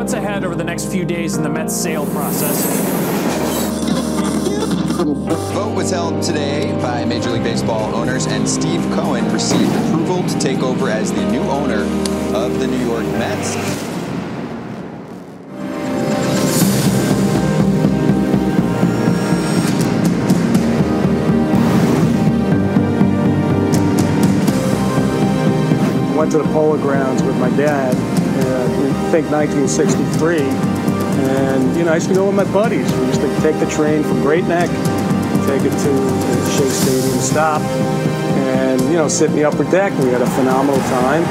What's ahead over the next few days in the Mets sale process? Vote was held today by Major League Baseball owners, and Steve Cohen received approval to take over as the new owner of the New York Mets. went to the Polo Grounds with my dad, uh, I think 1963. And, you know, I used to go with my buddies. We used to take the train from Great Neck, take it to Shea Stadium stop, and, you know, sit in the upper deck. We had a phenomenal time.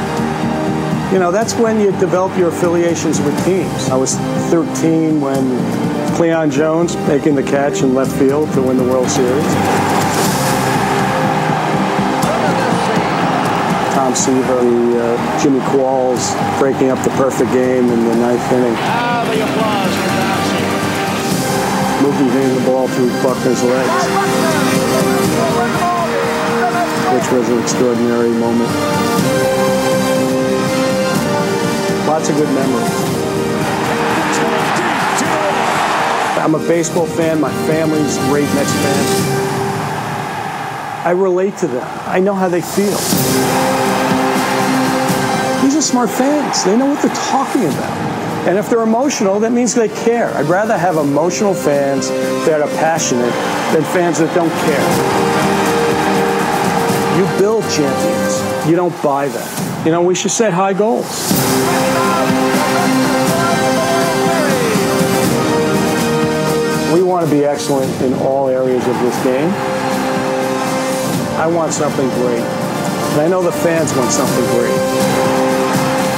You know, that's when you develop your affiliations with teams. I was 13 when Cleon Jones making the catch in left field to win the World Series. Tom Seaver, the, uh, Jimmy Qualls breaking up the perfect game in the ninth inning. Ah, the applause for Tom Seaver. Mookie hitting the ball through Buckner's legs, which was an extraordinary moment. Lots of good memories. I'm a baseball fan. My family's great Mets fans. I relate to them. I know how they feel. These are smart fans. They know what they're talking about. And if they're emotional, that means they care. I'd rather have emotional fans that are passionate than fans that don't care. You build champions. You don't buy them. You know, we should set high goals. We want to be excellent in all areas of this game. I want something great. And I know the fans want something great.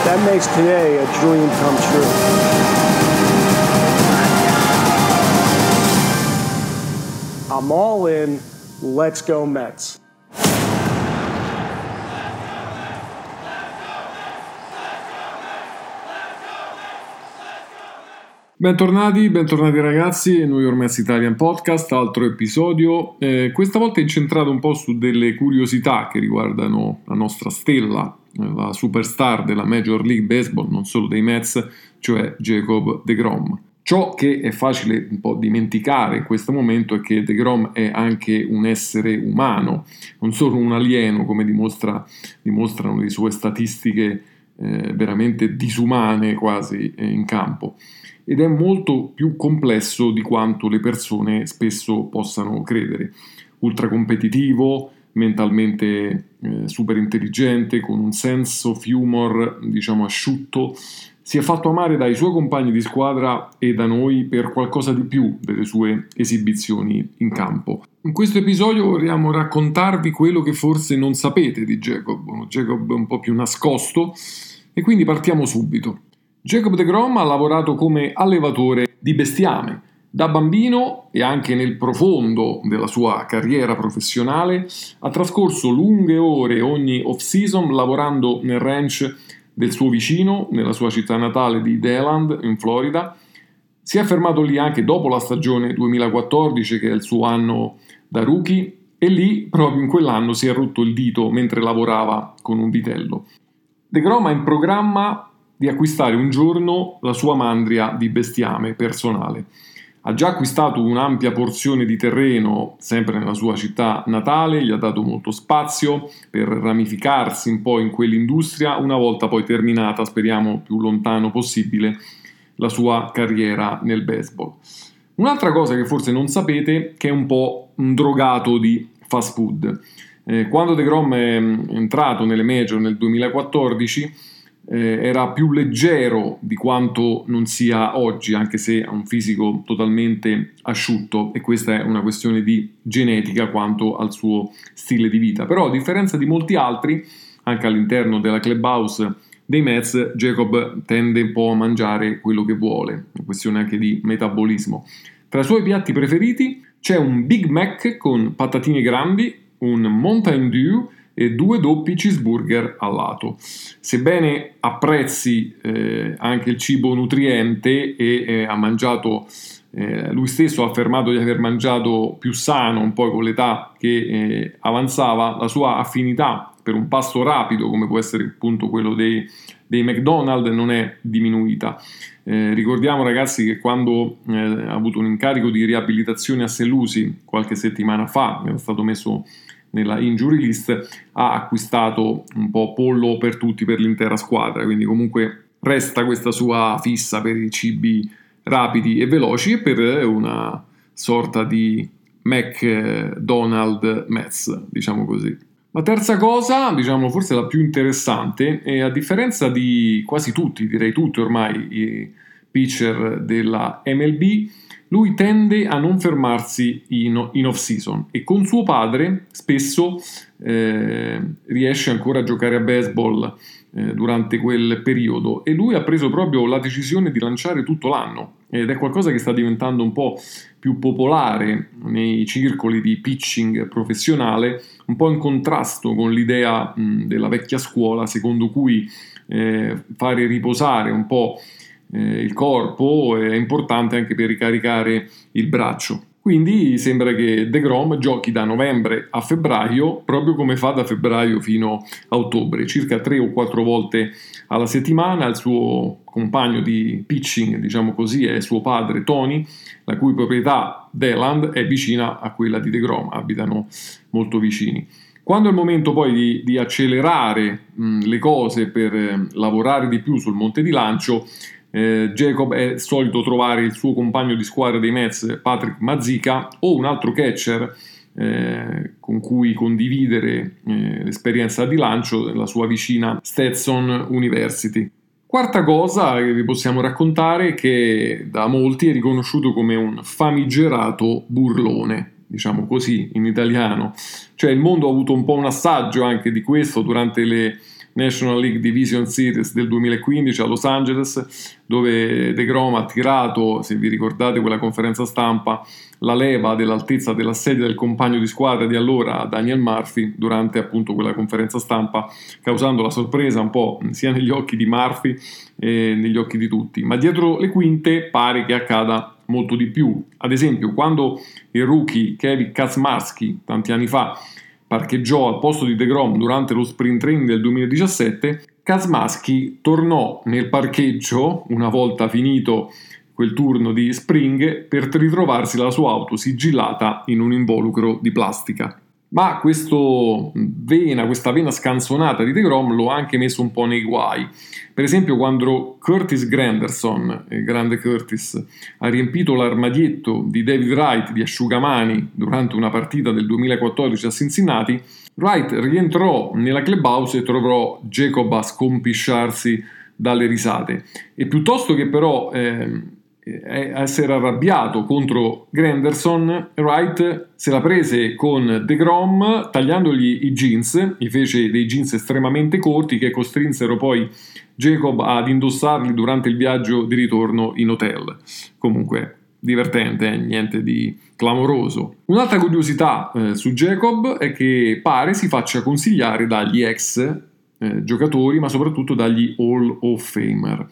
That makes today a dream come true. I'm all in. Let's go Mets. Bentornati, bentornati ragazzi, New York Mets Italian Podcast, altro episodio. Eh, questa volta incentrato un po' su delle curiosità che riguardano la nostra stella, eh, la superstar della Major League Baseball, non solo dei Mets, cioè Jacob DeGrom. Ciò che è facile un po' dimenticare in questo momento è che DeGrom è anche un essere umano, non solo un alieno come dimostra, dimostrano le sue statistiche eh, veramente disumane quasi eh, in campo ed è molto più complesso di quanto le persone spesso possano credere. Ultra competitivo, mentalmente eh, super intelligente, con un sense of humor diciamo asciutto, si è fatto amare dai suoi compagni di squadra e da noi per qualcosa di più delle sue esibizioni in campo. In questo episodio vorremmo raccontarvi quello che forse non sapete di Jacob, uno Jacob un po' più nascosto, e quindi partiamo subito. Jacob de Grom ha lavorato come allevatore di bestiame. Da bambino e anche nel profondo della sua carriera professionale ha trascorso lunghe ore ogni off-season lavorando nel ranch del suo vicino, nella sua città natale di Deland, in Florida. Si è fermato lì anche dopo la stagione 2014, che è il suo anno da rookie, e lì, proprio in quell'anno, si è rotto il dito mentre lavorava con un vitello. De Grom ha in programma di acquistare un giorno la sua mandria di bestiame personale. Ha già acquistato un'ampia porzione di terreno sempre nella sua città natale, gli ha dato molto spazio per ramificarsi un po' in quell'industria, una volta poi terminata, speriamo più lontano possibile, la sua carriera nel baseball. Un'altra cosa che forse non sapete che è un po' un drogato di fast food. Eh, quando De Grom è entrato nelle major nel 2014, eh, era più leggero di quanto non sia oggi, anche se ha un fisico totalmente asciutto e questa è una questione di genetica quanto al suo stile di vita. Però a differenza di molti altri, anche all'interno della clubhouse dei Mets, Jacob tende un po' a mangiare quello che vuole, è questione anche di metabolismo. Tra i suoi piatti preferiti c'è un Big Mac con patatine grandi, un Mountain Dew e due doppi cheeseburger al lato. Sebbene apprezzi eh, anche il cibo nutriente e eh, ha mangiato eh, lui stesso ha affermato di aver mangiato più sano un po' con l'età che eh, avanzava, la sua affinità per un pasto rapido come può essere appunto quello dei, dei McDonald's non è diminuita. Eh, ricordiamo ragazzi che quando eh, ha avuto un incarico di riabilitazione a Sellusi qualche settimana fa, era stato messo nella injury list, ha acquistato un po' pollo per tutti, per l'intera squadra, quindi comunque resta questa sua fissa per i cibi rapidi e veloci e per una sorta di McDonald Mets, diciamo così. La terza cosa, diciamo forse la più interessante, è a differenza di quasi tutti, direi tutti ormai i pitcher della MLB, lui tende a non fermarsi in, in off-season e con suo padre spesso eh, riesce ancora a giocare a baseball eh, durante quel periodo e lui ha preso proprio la decisione di lanciare tutto l'anno ed è qualcosa che sta diventando un po' più popolare nei circoli di pitching professionale, un po' in contrasto con l'idea mh, della vecchia scuola secondo cui eh, fare riposare un po' eh, il corpo è importante anche per ricaricare il braccio. Quindi sembra che De Grom giochi da novembre a febbraio, proprio come fa da febbraio fino a ottobre, circa tre o quattro volte alla settimana. Il suo compagno di pitching, diciamo così, è suo padre Tony, la cui proprietà Deland è vicina a quella di De Grom, abitano molto vicini. Quando è il momento poi di, di accelerare mh, le cose per eh, lavorare di più sul monte di lancio, eh, Jacob è solito trovare il suo compagno di squadra dei Mets, Patrick Mazzica, o un altro catcher eh, con cui condividere eh, l'esperienza di lancio, la sua vicina Stetson University. Quarta cosa che vi possiamo raccontare è che da molti è riconosciuto come un famigerato burlone, diciamo così in italiano. Cioè il mondo ha avuto un po' un assaggio anche di questo durante le National League Division Series del 2015 a Los Angeles, dove De Grom ha tirato, se vi ricordate quella conferenza stampa, la leva dell'altezza della sedia del compagno di squadra di allora, Daniel Murphy, durante appunto quella conferenza stampa, causando la sorpresa un po' sia negli occhi di Murphy e negli occhi di tutti. Ma dietro le quinte pare che accada molto di più. Ad esempio, quando il rookie Kevin Kazmarski, tanti anni fa, parcheggiò al posto di DeGrom durante lo sprint training del 2017, Kazmaschi tornò nel parcheggio una volta finito quel turno di spring per ritrovarsi la sua auto sigillata in un involucro di plastica. Ma vena, questa vena scanzonata di DeGrom lo ha anche messo un po' nei guai. Per esempio quando Curtis Granderson, il grande Curtis, ha riempito l'armadietto di David Wright di asciugamani durante una partita del 2014 a Cincinnati, Wright rientrò nella clubhouse e trovò Jacob a scompisciarsi dalle risate. E piuttosto che però... Eh, essere arrabbiato contro Granderson, Wright se la prese con De Grom tagliandogli i jeans, gli fece dei jeans estremamente corti che costrinsero poi Jacob ad indossarli durante il viaggio di ritorno in hotel. Comunque divertente, eh? niente di clamoroso. Un'altra curiosità eh, su Jacob è che pare si faccia consigliare dagli ex eh, giocatori, ma soprattutto dagli Hall of Famer.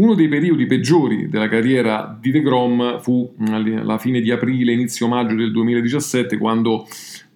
Uno dei periodi peggiori della carriera di De Grom fu alla fine di aprile, inizio maggio del 2017, quando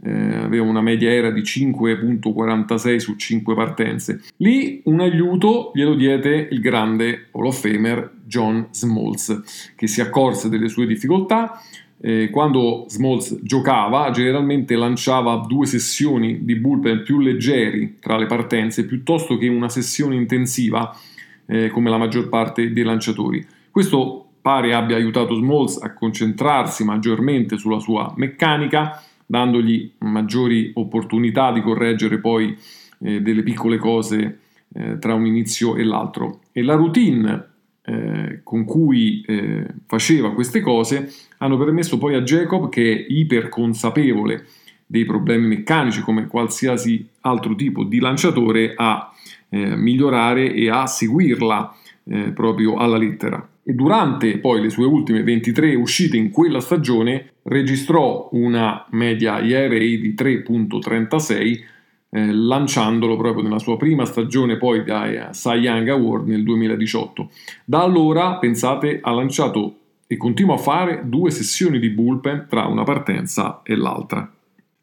eh, aveva una media era di 5.46 su 5 partenze. Lì un aiuto glielo diede il grande Hall of Famer John Smalls, che si accorse delle sue difficoltà. Eh, quando Smalls giocava, generalmente lanciava due sessioni di bullpen più leggeri tra le partenze piuttosto che una sessione intensiva eh, come la maggior parte dei lanciatori. Questo pare abbia aiutato Smalls a concentrarsi maggiormente sulla sua meccanica, dandogli maggiori opportunità di correggere poi eh, delle piccole cose eh, tra un inizio e l'altro. E la routine eh, con cui eh, faceva queste cose hanno permesso poi a Jacob, che è iperconsapevole dei problemi meccanici come qualsiasi altro tipo di lanciatore, a eh, migliorare e a seguirla eh, proprio alla lettera. E durante poi le sue ultime 23 uscite in quella stagione registrò una media IRA di 3.36 eh, lanciandolo proprio nella sua prima stagione poi da Cy Young Award nel 2018. Da allora, pensate, ha lanciato e continua a fare due sessioni di bullpen tra una partenza e l'altra.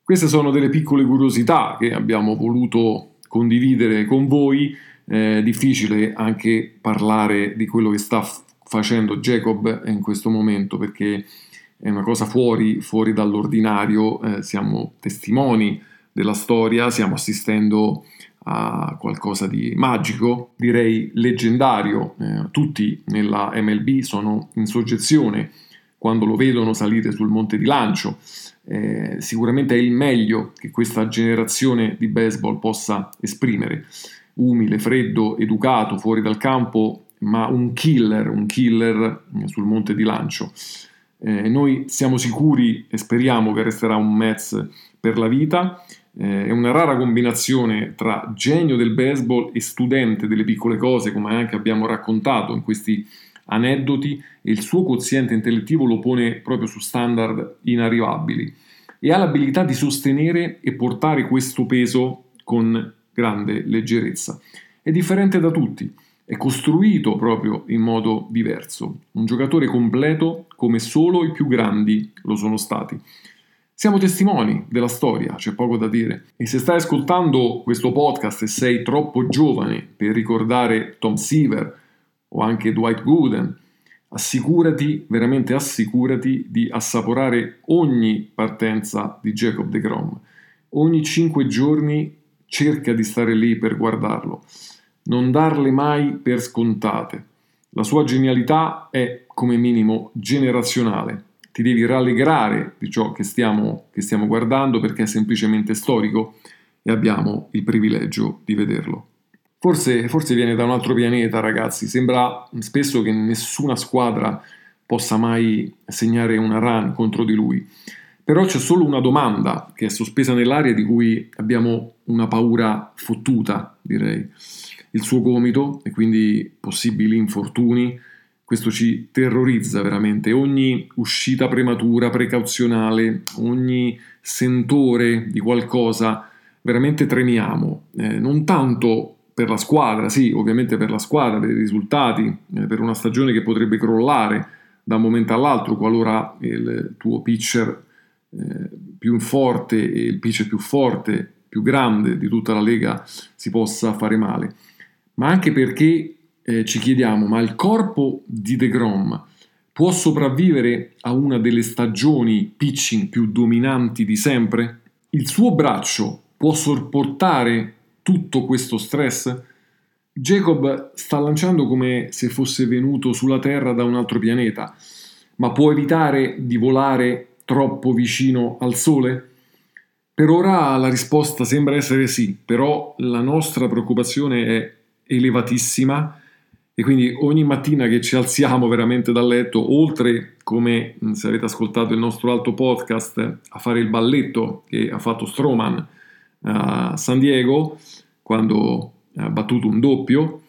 Queste sono delle piccole curiosità che abbiamo voluto condividere con voi. È difficile anche parlare di quello che sta f- facendo Jacob in questo momento perché è una cosa fuori, fuori dall'ordinario, eh, siamo testimoni della storia, stiamo assistendo a qualcosa di magico, direi leggendario. Eh, tutti nella MLB sono in soggezione quando lo vedono salire sul monte di lancio. Eh, sicuramente è il meglio che questa generazione di baseball possa esprimere. Umile, freddo, educato, fuori dal campo, ma un killer, un killer sul monte di lancio. Eh, noi siamo sicuri e speriamo che resterà un Mets per la vita eh, è una rara combinazione tra genio del baseball e studente delle piccole cose, come anche abbiamo raccontato in questi aneddoti, e il suo quoziente intellettivo lo pone proprio su standard inarrivabili. E ha l'abilità di sostenere e portare questo peso con grande leggerezza. È differente da tutti, è costruito proprio in modo diverso, un giocatore completo come solo i più grandi lo sono stati. Siamo testimoni della storia, c'è poco da dire. E se stai ascoltando questo podcast e sei troppo giovane per ricordare Tom Seaver o anche Dwight Gooden, assicurati, veramente assicurati di assaporare ogni partenza di Jacob de Grom. Ogni cinque giorni cerca di stare lì per guardarlo. Non darle mai per scontate. La sua genialità è, come minimo, generazionale ti devi rallegrare di ciò che stiamo, che stiamo guardando perché è semplicemente storico e abbiamo il privilegio di vederlo. Forse, forse viene da un altro pianeta, ragazzi. Sembra spesso che nessuna squadra possa mai segnare una run contro di lui. Però c'è solo una domanda che è sospesa nell'aria di cui abbiamo una paura fottuta, direi. Il suo gomito e quindi possibili infortuni questo ci terrorizza veramente. Ogni uscita prematura, precauzionale, ogni sentore di qualcosa, veramente tremiamo. Eh, non tanto per la squadra, sì, ovviamente per la squadra, per i risultati, eh, per una stagione che potrebbe crollare da un momento all'altro qualora il tuo pitcher eh, più forte e il pitcher più forte, più grande di tutta la Lega si possa fare male, ma anche perché eh, ci chiediamo, ma il corpo di De Grom può sopravvivere a una delle stagioni pitching più dominanti di sempre? Il suo braccio può sopportare tutto questo stress? Jacob sta lanciando come se fosse venuto sulla Terra da un altro pianeta, ma può evitare di volare troppo vicino al Sole? Per ora la risposta sembra essere sì, però la nostra preoccupazione è elevatissima e quindi ogni mattina che ci alziamo veramente dal letto, oltre come se avete ascoltato il nostro alto podcast, a fare il balletto che ha fatto Stroman a San Diego quando ha battuto un doppio,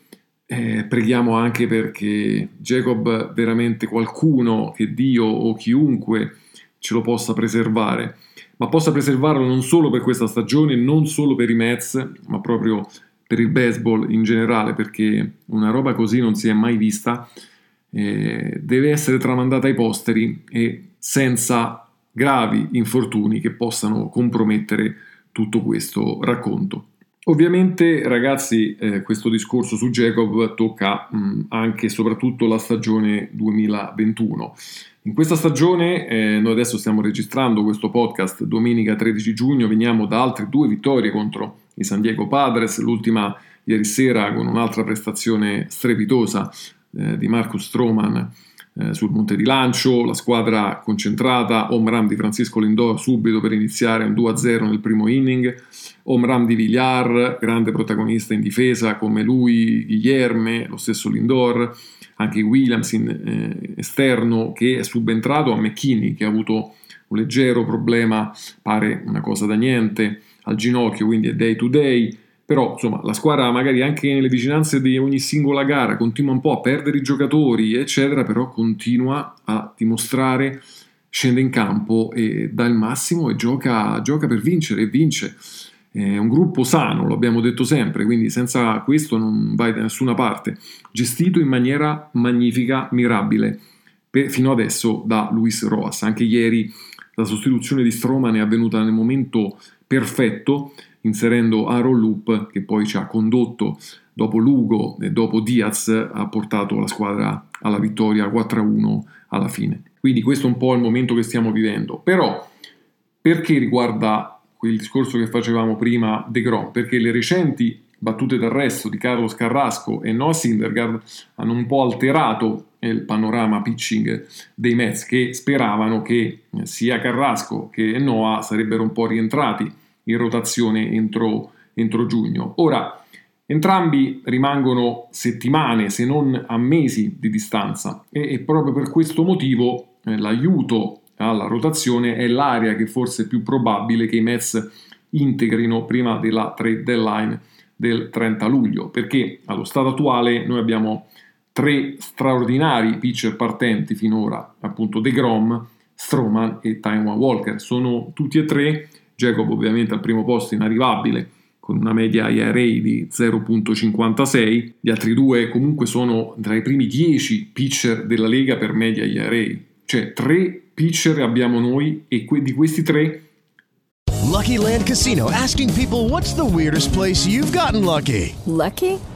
eh, preghiamo anche perché Jacob veramente qualcuno che Dio o chiunque ce lo possa preservare, ma possa preservarlo non solo per questa stagione, non solo per i Mets, ma proprio per il baseball in generale, perché una roba così non si è mai vista, eh, deve essere tramandata ai posteri e senza gravi infortuni che possano compromettere tutto questo racconto. Ovviamente, ragazzi, eh, questo discorso su Jacob tocca mh, anche e soprattutto la stagione 2021. In questa stagione, eh, noi adesso stiamo registrando questo podcast domenica 13 giugno, veniamo da altre due vittorie contro i San Diego Padres, l'ultima ieri sera con un'altra prestazione strepitosa eh, di Marcus Stroman eh, sul monte di lancio, la squadra concentrata, home run di Francisco Lindor subito per iniziare un 2-0 nel primo inning, home run di Villar, grande protagonista in difesa come lui, Guillerme, lo stesso Lindor, anche Williams in, eh, esterno che è subentrato a McKinney che ha avuto un leggero problema, pare una cosa da niente, al ginocchio, quindi è day to day, Però, insomma, la squadra magari anche nelle vicinanze di ogni singola gara continua un po' a perdere i giocatori, eccetera, però continua a dimostrare, scende in campo e dà il massimo e gioca, gioca per vincere e vince. È un gruppo sano, lo abbiamo detto sempre, quindi senza questo non vai da nessuna parte. Gestito in maniera magnifica, mirabile, per, fino adesso da Luis Roas. Anche ieri la sostituzione di Stroman è avvenuta nel momento perfetto, inserendo Aaron Loop, che poi ci ha condotto dopo Lugo e dopo Diaz, ha portato la squadra alla vittoria 4-1 alla fine. Quindi questo è un po' il momento che stiamo vivendo. Però, perché riguarda quel discorso che facevamo prima De Grom? Perché le recenti battute d'arresto di Carlos Carrasco e Noah Syndergaard hanno un po' alterato il panorama pitching dei Mets che speravano che sia Carrasco che Noah sarebbero un po' rientrati in rotazione entro, entro giugno. Ora, entrambi rimangono settimane se non a mesi di distanza e, e proprio per questo motivo eh, l'aiuto alla rotazione è l'area che forse è più probabile che i Mets integrino prima della trade deadline del 30 luglio, perché allo stato attuale noi abbiamo tre straordinari pitcher partenti finora, appunto De Grom, Stroman e Taiwan Walker. Sono tutti e tre, Jacob ovviamente al primo posto inarrivabile con una media IRA di 0.56, gli altri due comunque sono tra i primi 10 pitcher della Lega per media IRA, cioè tre pitcher abbiamo noi e di questi tre Lucky Land Casino asking people what's the weirdest place you've gotten lucky? Lucky?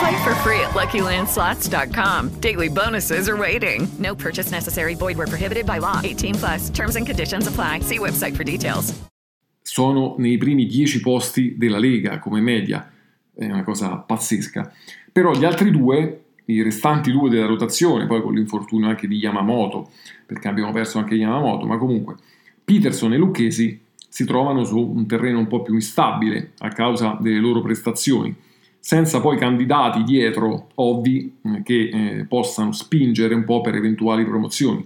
Play for free at LuckyLandSlots.com. Daily bonuses are waiting. No purchase necessary. Void where prohibited by law. 18 plus. Terms and conditions apply. See website for details. Sono nei primi 10 posti della Lega come media. È una cosa pazzesca. Però gli altri due, i restanti due della rotazione, poi con l'infortunio anche di Yamamoto, perché abbiamo perso anche Yamamoto, ma comunque Peterson e Lucchesi si trovano su un terreno un po' più instabile a causa delle loro prestazioni, senza poi candidati dietro ovvi eh, che eh, possano spingere un po' per eventuali promozioni.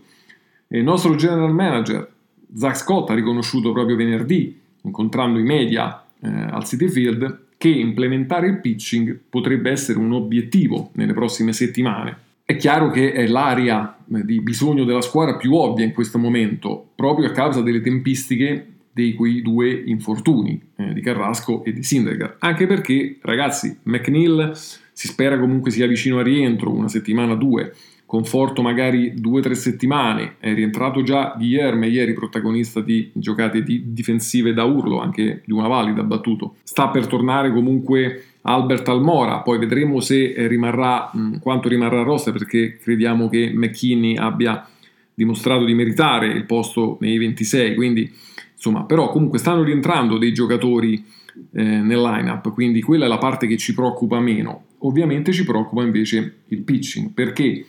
E il nostro general manager Zach Scott ha riconosciuto proprio venerdì, incontrando i media eh, al City Field, che implementare il pitching potrebbe essere un obiettivo nelle prossime settimane. È chiaro che è l'area di bisogno della squadra più ovvia in questo momento, proprio a causa delle tempistiche di quei due infortuni eh, di Carrasco e di Syndergaard. Anche perché, ragazzi, McNeil si spera comunque sia vicino a rientro, una settimana due, conforto magari due o tre settimane, è rientrato già Guilherme ieri protagonista di giocate di difensive da urlo, anche di una valida battuto. Sta per tornare comunque Albert Almora, poi vedremo se rimarrà, mh, quanto rimarrà a roster perché crediamo che McKinney abbia dimostrato di meritare il posto nei 26, quindi Insomma, però comunque stanno rientrando dei giocatori eh, nel lineup, quindi quella è la parte che ci preoccupa meno. Ovviamente ci preoccupa invece il pitching, perché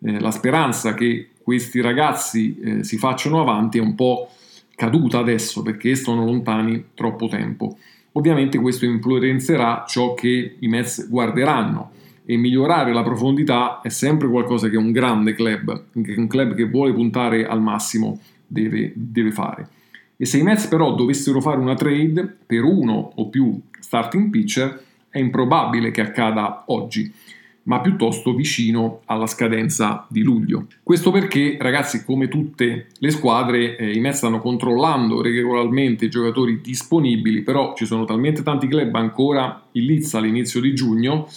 eh, la speranza che questi ragazzi eh, si facciano avanti è un po' caduta adesso perché sono lontani troppo tempo. Ovviamente questo influenzerà ciò che i Mets guarderanno e migliorare la profondità è sempre qualcosa che un grande club, un club che vuole puntare al massimo deve, deve fare. E se i Mets però dovessero fare una trade per uno o più starting pitcher, è improbabile che accada oggi, ma piuttosto vicino alla scadenza di luglio. Questo perché, ragazzi, come tutte le squadre, eh, i Mets stanno controllando regolarmente i giocatori disponibili, però ci sono talmente tanti club ancora in lizza all'inizio di giugno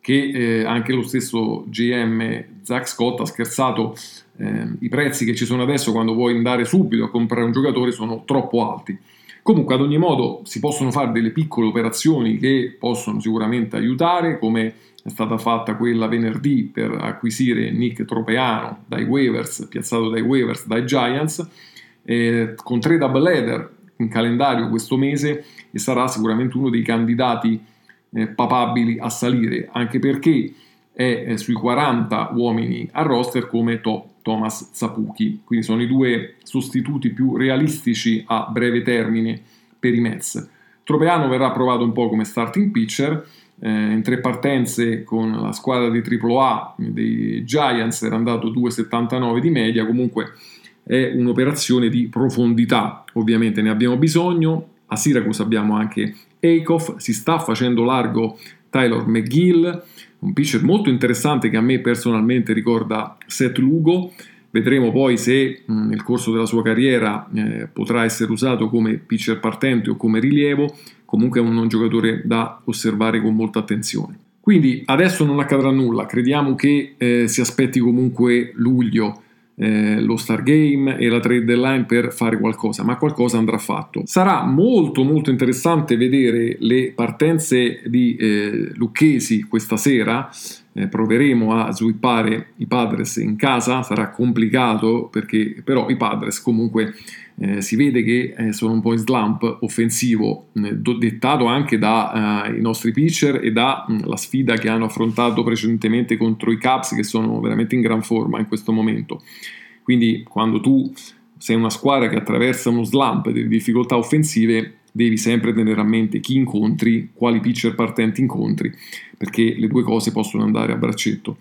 che eh, anche lo stesso GM Zach Scott ha scherzato eh, i prezzi che ci sono adesso quando vuoi andare subito a comprare un giocatore sono troppo alti. Comunque, ad ogni modo, si possono fare delle piccole operazioni che possono sicuramente aiutare, come è stata fatta quella venerdì per acquisire Nick Tropeano dai waivers, piazzato dai waivers dai Giants, eh, con tre double header in calendario questo mese e sarà sicuramente uno dei candidati eh, papabili a salire, anche perché è eh, sui 40 uomini a roster come to- Thomas Zapucchi, quindi sono i due sostituti più realistici a breve termine per i Mets. Tropeano verrà provato un po' come starting pitcher, eh, in tre partenze con la squadra di AAA dei Giants era andato 2,79 di media, comunque è un'operazione di profondità, ovviamente ne abbiamo bisogno, a Syracuse abbiamo anche Aikoff, si sta facendo largo Tyler McGill, un pitcher molto interessante che a me personalmente ricorda Seth Lugo, vedremo poi se mh, nel corso della sua carriera eh, potrà essere usato come pitcher partente o come rilievo, comunque è un giocatore da osservare con molta attenzione. Quindi adesso non accadrà nulla, crediamo che eh, si aspetti comunque luglio eh, lo Star Game e la trade deadline per fare qualcosa, ma qualcosa andrà fatto. Sarà molto molto interessante vedere le partenze di eh, Lucchesi questa sera. Eh, proveremo a swippare i Padres in casa, sarà complicato perché però i Padres comunque eh, si vede che eh, sono un po' in slump offensivo, eh, dettato anche dai eh, nostri pitcher e dalla mm, sfida che hanno affrontato precedentemente contro i Caps, che sono veramente in gran forma in questo momento. Quindi, quando tu sei una squadra che attraversa uno slump delle difficoltà offensive, devi sempre tenere a mente chi incontri, quali pitcher partenti incontri, perché le due cose possono andare a braccetto.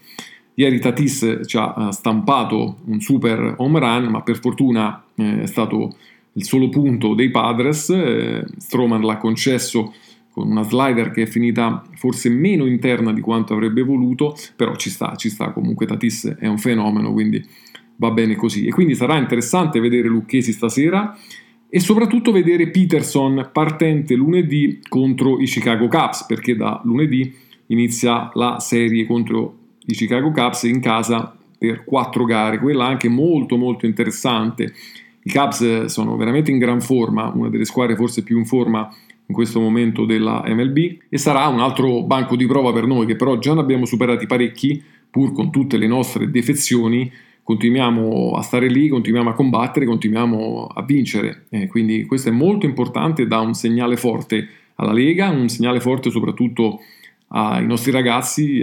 Ieri Tatis ci ha stampato un super home run, ma per fortuna eh, è stato il solo punto dei Padres. Eh, Stroman l'ha concesso con una slider che è finita forse meno interna di quanto avrebbe voluto, però ci sta, ci sta. Comunque Tatis è un fenomeno, quindi va bene così. E quindi sarà interessante vedere Lucchesi stasera e soprattutto vedere Peterson partente lunedì contro i Chicago Cubs, perché da lunedì inizia la serie contro i Chicago Cubs in casa per quattro gare, quella anche molto molto interessante. I Cubs sono veramente in gran forma, una delle squadre forse più in forma in questo momento della MLB e sarà un altro banco di prova per noi che però già ne abbiamo superati parecchi pur con tutte le nostre defezioni continuiamo a stare lì, continuiamo a combattere, continuiamo a vincere. Eh, quindi questo è molto importante, dà un segnale forte alla Lega, un segnale forte soprattutto ai nostri ragazzi,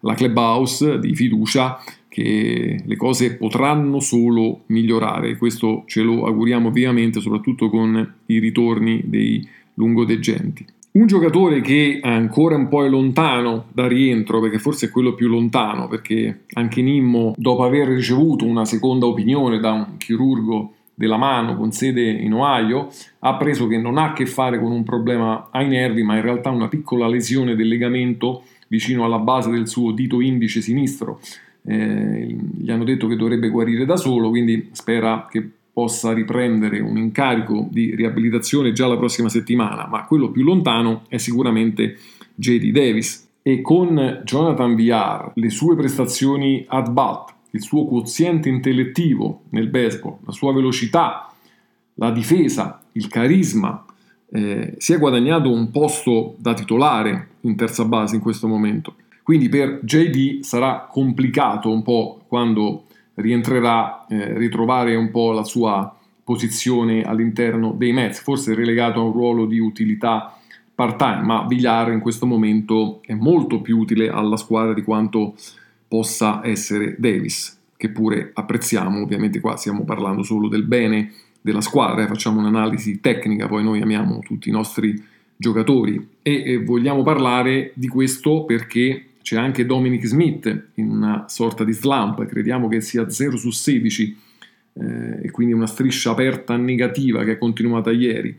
alla clubhouse di fiducia che le cose potranno solo migliorare. Questo ce lo auguriamo vivamente, soprattutto con i ritorni dei lungodeggenti. Un giocatore che è ancora un po' lontano da rientro, perché forse è quello più lontano, perché anche Nimmo, dopo aver ricevuto una seconda opinione da un chirurgo della mano con sede in Ohio, ha preso che non ha a che fare con un problema ai nervi, ma in realtà una piccola lesione del legamento vicino alla base del suo dito indice sinistro. Eh, gli hanno detto che dovrebbe guarire da solo, quindi spera che possa riprendere un incarico di riabilitazione già la prossima settimana, ma quello più lontano è sicuramente JD Davis. E con Jonathan VR, le sue prestazioni ad bat, il suo quoziente intellettivo nel baseball, la sua velocità, la difesa, il carisma, eh, si è guadagnato un posto da titolare in terza base in questo momento. Quindi per JD sarà complicato un po' quando rientrerà eh, ritrovare un po' la sua posizione all'interno dei Mets, forse relegato a un ruolo di utilità part-time, ma Villar in questo momento è molto più utile alla squadra di quanto possa essere Davis, che pure apprezziamo, ovviamente qua stiamo parlando solo del bene della squadra, eh, facciamo un'analisi tecnica, poi noi amiamo tutti i nostri giocatori e, e vogliamo parlare di questo perché c'è anche Dominic Smith in una sorta di slump, crediamo che sia 0 su 16 eh, e quindi una striscia aperta negativa che è continuata ieri.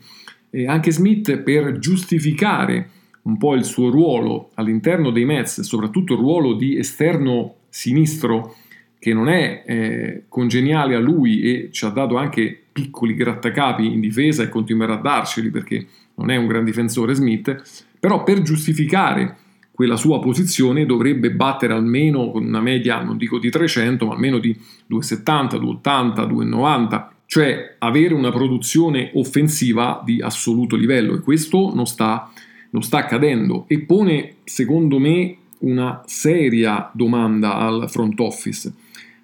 E anche Smith per giustificare un po' il suo ruolo all'interno dei Mets, soprattutto il ruolo di esterno sinistro che non è eh, congeniale a lui e ci ha dato anche piccoli grattacapi in difesa e continuerà a darceli perché non è un gran difensore Smith, però per giustificare quella sua posizione dovrebbe battere almeno con una media, non dico di 300, ma almeno di 270, 280, 290 cioè avere una produzione offensiva di assoluto livello e questo non sta, non sta accadendo e pone secondo me una seria domanda al front office.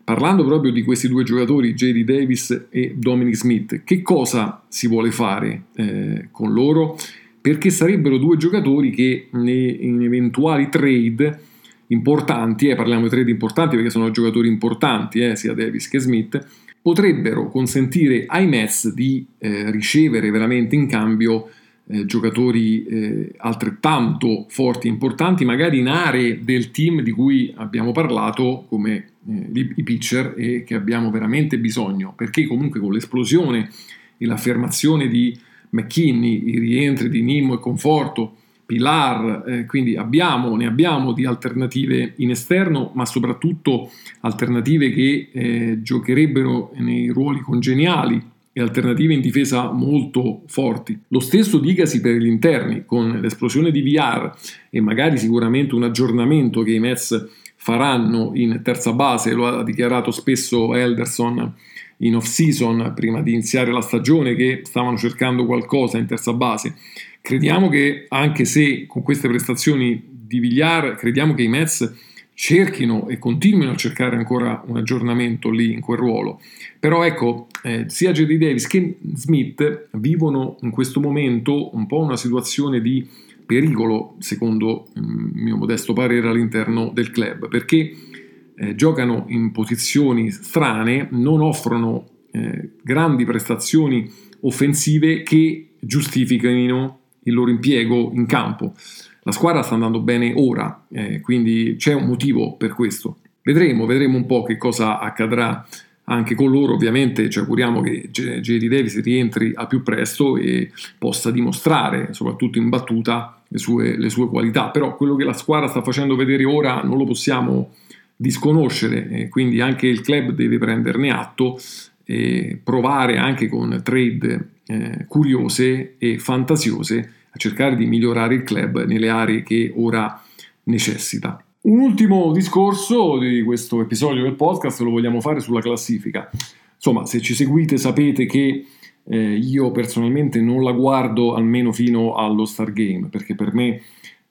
Parlando proprio di questi due giocatori, JD Davis e Dominic Smith, che cosa si vuole fare eh, con loro? Perché sarebbero due giocatori che in eventuali trade importanti, eh, parliamo di trade importanti perché sono giocatori importanti, eh, sia Davis che Smith, potrebbero consentire ai Mets di eh, ricevere veramente in cambio eh, giocatori eh, altrettanto forti e importanti, magari in aree del team di cui abbiamo parlato come eh, i, pitcher e che abbiamo veramente bisogno, perché comunque con l'esplosione e l'affermazione di McKinney, i rientri di Nimmo e Conforto, Pilar, eh, quindi abbiamo, ne abbiamo di alternative in esterno, ma soprattutto alternative che eh, giocherebbero nei ruoli congeniali e alternative in difesa molto forti. Lo stesso dicasi per gli interni, con l'esplosione di VR e magari sicuramente un aggiornamento che i Mets faranno in terza base, lo ha dichiarato spesso Elderson in off season prima di iniziare la stagione che stavano cercando qualcosa in terza base. Crediamo che anche se con queste prestazioni di Villar, crediamo che i Mets cerchino e continuino a cercare ancora un aggiornamento lì in quel ruolo. Però ecco, eh, sia Jerry Davis che Smith vivono in questo momento un po' una situazione di pericolo, secondo il mio modesto parere, all'interno del club, perché eh, giocano in posizioni strane, non offrono eh, grandi prestazioni offensive che giustifichino il loro impiego in campo. La squadra sta andando bene ora, eh, quindi c'è un motivo per questo. Vedremo, vedremo un po' che cosa accadrà anche con loro. Ovviamente ci auguriamo che J.D. Davis rientri al più presto e possa dimostrare, soprattutto in battuta, le sue, le sue qualità. Però quello che la squadra sta facendo vedere ora non lo possiamo disconoscere, eh, quindi anche il club deve prenderne atto e provare anche con trade eh, curiose e fantasiose a cercare di migliorare il club nelle aree che ora necessita. Un ultimo discorso di questo episodio del podcast lo vogliamo fare sulla classifica. Insomma, se ci seguite sapete che eh, io personalmente non la guardo almeno fino allo Star Game, perché per me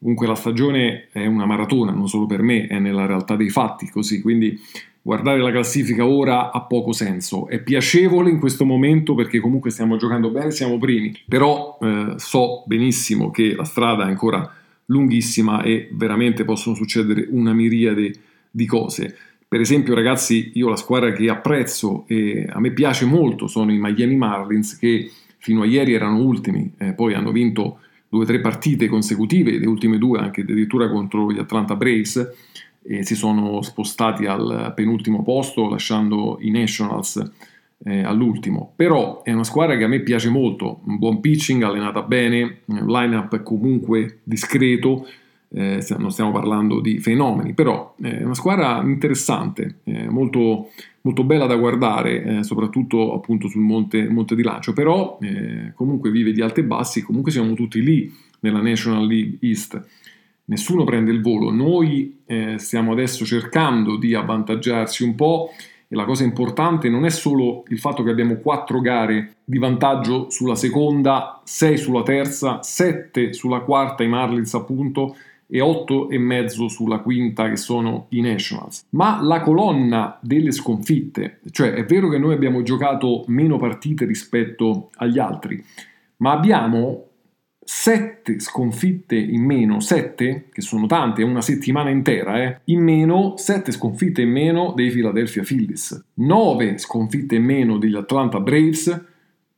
comunque la stagione è una maratona, non solo per me, è nella realtà dei fatti così, quindi guardare la classifica ora ha poco senso. È piacevole in questo momento perché comunque stiamo giocando bene, siamo primi, però eh, so benissimo che la strada è ancora lunghissima e veramente possono succedere una miriade di cose. Per esempio, ragazzi, io la squadra che apprezzo e a me piace molto sono i Miami Marlins che fino a ieri erano ultimi, eh, poi hanno vinto due o tre partite consecutive, le ultime due anche addirittura contro gli Atlanta Braves e si sono spostati al penultimo posto lasciando i Nationals eh, all'ultimo. Però è una squadra che a me piace molto, un buon pitching, allenata bene, un lineup comunque discreto, eh, non stiamo parlando di fenomeni, però è una squadra interessante, eh, molto, molto, bella da guardare, eh, soprattutto appunto sul monte, monte di lancio, però eh, comunque vive di alti e bassi, comunque siamo tutti lì nella National League East. Nessuno prende il volo, noi eh, stiamo adesso cercando di avvantaggiarsi un po' e la cosa importante non è solo il fatto che abbiamo quattro gare di vantaggio sulla seconda, sei sulla terza, sette sulla quarta i Marlins appunto e otto e mezzo sulla quinta che sono i Nationals. Ma la colonna delle sconfitte, cioè è vero che noi abbiamo giocato meno partite rispetto agli altri, ma abbiamo sette sconfitte in meno, sette, che sono tante, è una settimana intera, eh, in meno, sette sconfitte in meno dei Philadelphia Phillies, nove sconfitte in meno degli Atlanta Braves,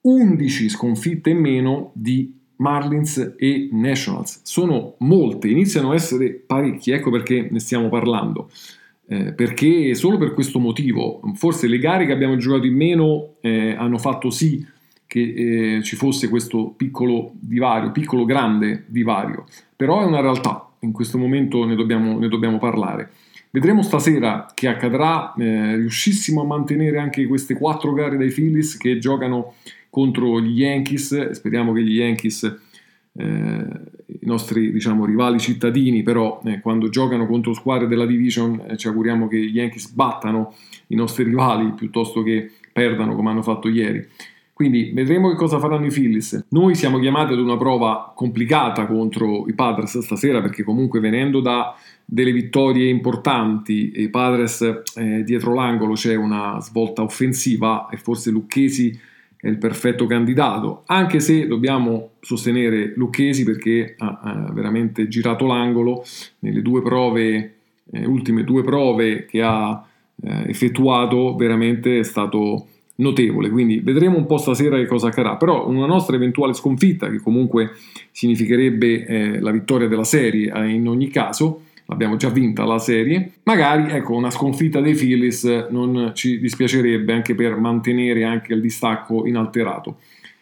11 sconfitte in meno di Marlins e Nationals. Sono molte, iniziano a essere parecchie, ecco perché ne stiamo parlando. Eh, perché solo per questo motivo, forse le gare che abbiamo giocato in meno eh, hanno fatto sì che eh, ci fosse questo piccolo divario, piccolo grande divario, però è una realtà, in questo momento ne dobbiamo, ne dobbiamo parlare. Vedremo stasera che accadrà, eh, riuscissimo a mantenere anche queste quattro gare dai Phillies che giocano contro gli Yankees, speriamo che gli Yankees, eh, i nostri diciamo, rivali cittadini, però eh, quando giocano contro squadre della division eh, ci auguriamo che gli Yankees battano i nostri rivali piuttosto che perdano come hanno fatto ieri. Quindi vedremo che cosa faranno i Phillies. Noi siamo chiamati ad una prova complicata contro i Padres stasera perché comunque venendo da delle vittorie importanti e i Padres eh, dietro l'angolo c'è una svolta offensiva e forse Lucchesi è il perfetto candidato, anche se dobbiamo sostenere Lucchesi perché ha, veramente girato l'angolo nelle due prove, eh, ultime due prove che ha eh, effettuato, veramente è stato notevole, quindi vedremo un po' stasera che cosa accadrà, però una nostra eventuale sconfitta, che comunque significherebbe eh, la vittoria della serie eh, in ogni caso, l'abbiamo già vinta la serie, magari ecco una sconfitta dei Phillies non ci dispiacerebbe anche per mantenere anche il distacco inalterato.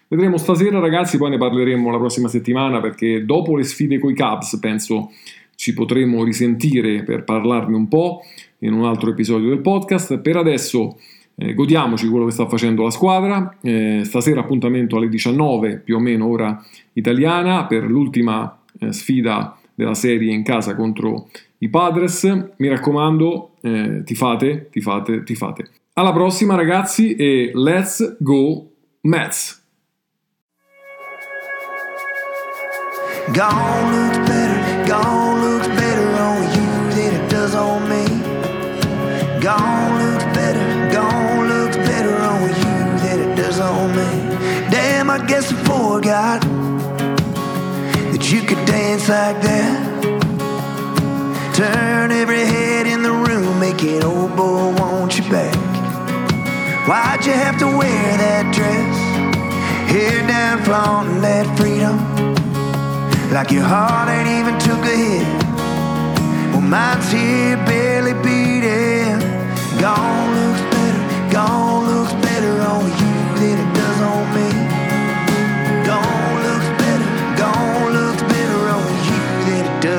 Vedremo stasera ragazzi, poi ne parleremo la prossima settimana perché dopo le sfide con i Cubs penso ci potremo risentire per parlarne un po' in un altro episodio del podcast. Per adesso eh, godiamoci quello che sta facendo la squadra. Eh, stasera appuntamento alle 19 più o meno ora italiana per l'ultima eh, sfida della serie in casa contro i Padres. Mi raccomando, eh, tifate, tifate, tifate. Alla prossima ragazzi e let's go Mets! Gone looks better, gone looks better on you than it does on me. Gone looks better, gone looks better on you than it does on me. Damn, I guess that you could dance like that. Turn every head in the room, making old boy want you back. Why'd you have to wear that dress? Hair down, flaunting that freedom. Like your heart ain't even took a hit. Well, mine's here barely beating. Gone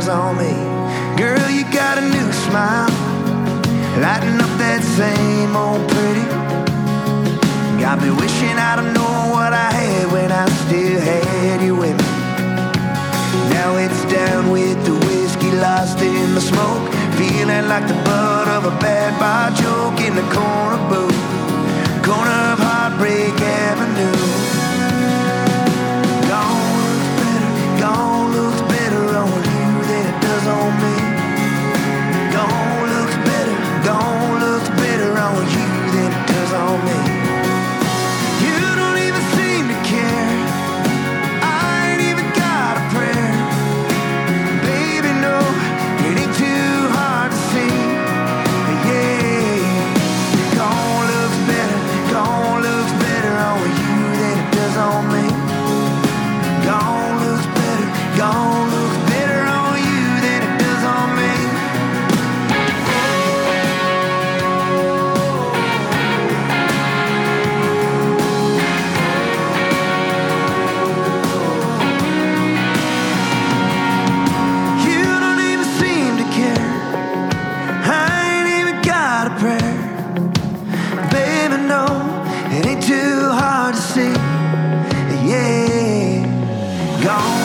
does on me. Girl, you got a new smile, lighting up that same old pretty. Got me wishing I'd have known what I had when I still had you with me. Now it's down with the whiskey lost in the smoke. Feeling like the butt of a bad bar gone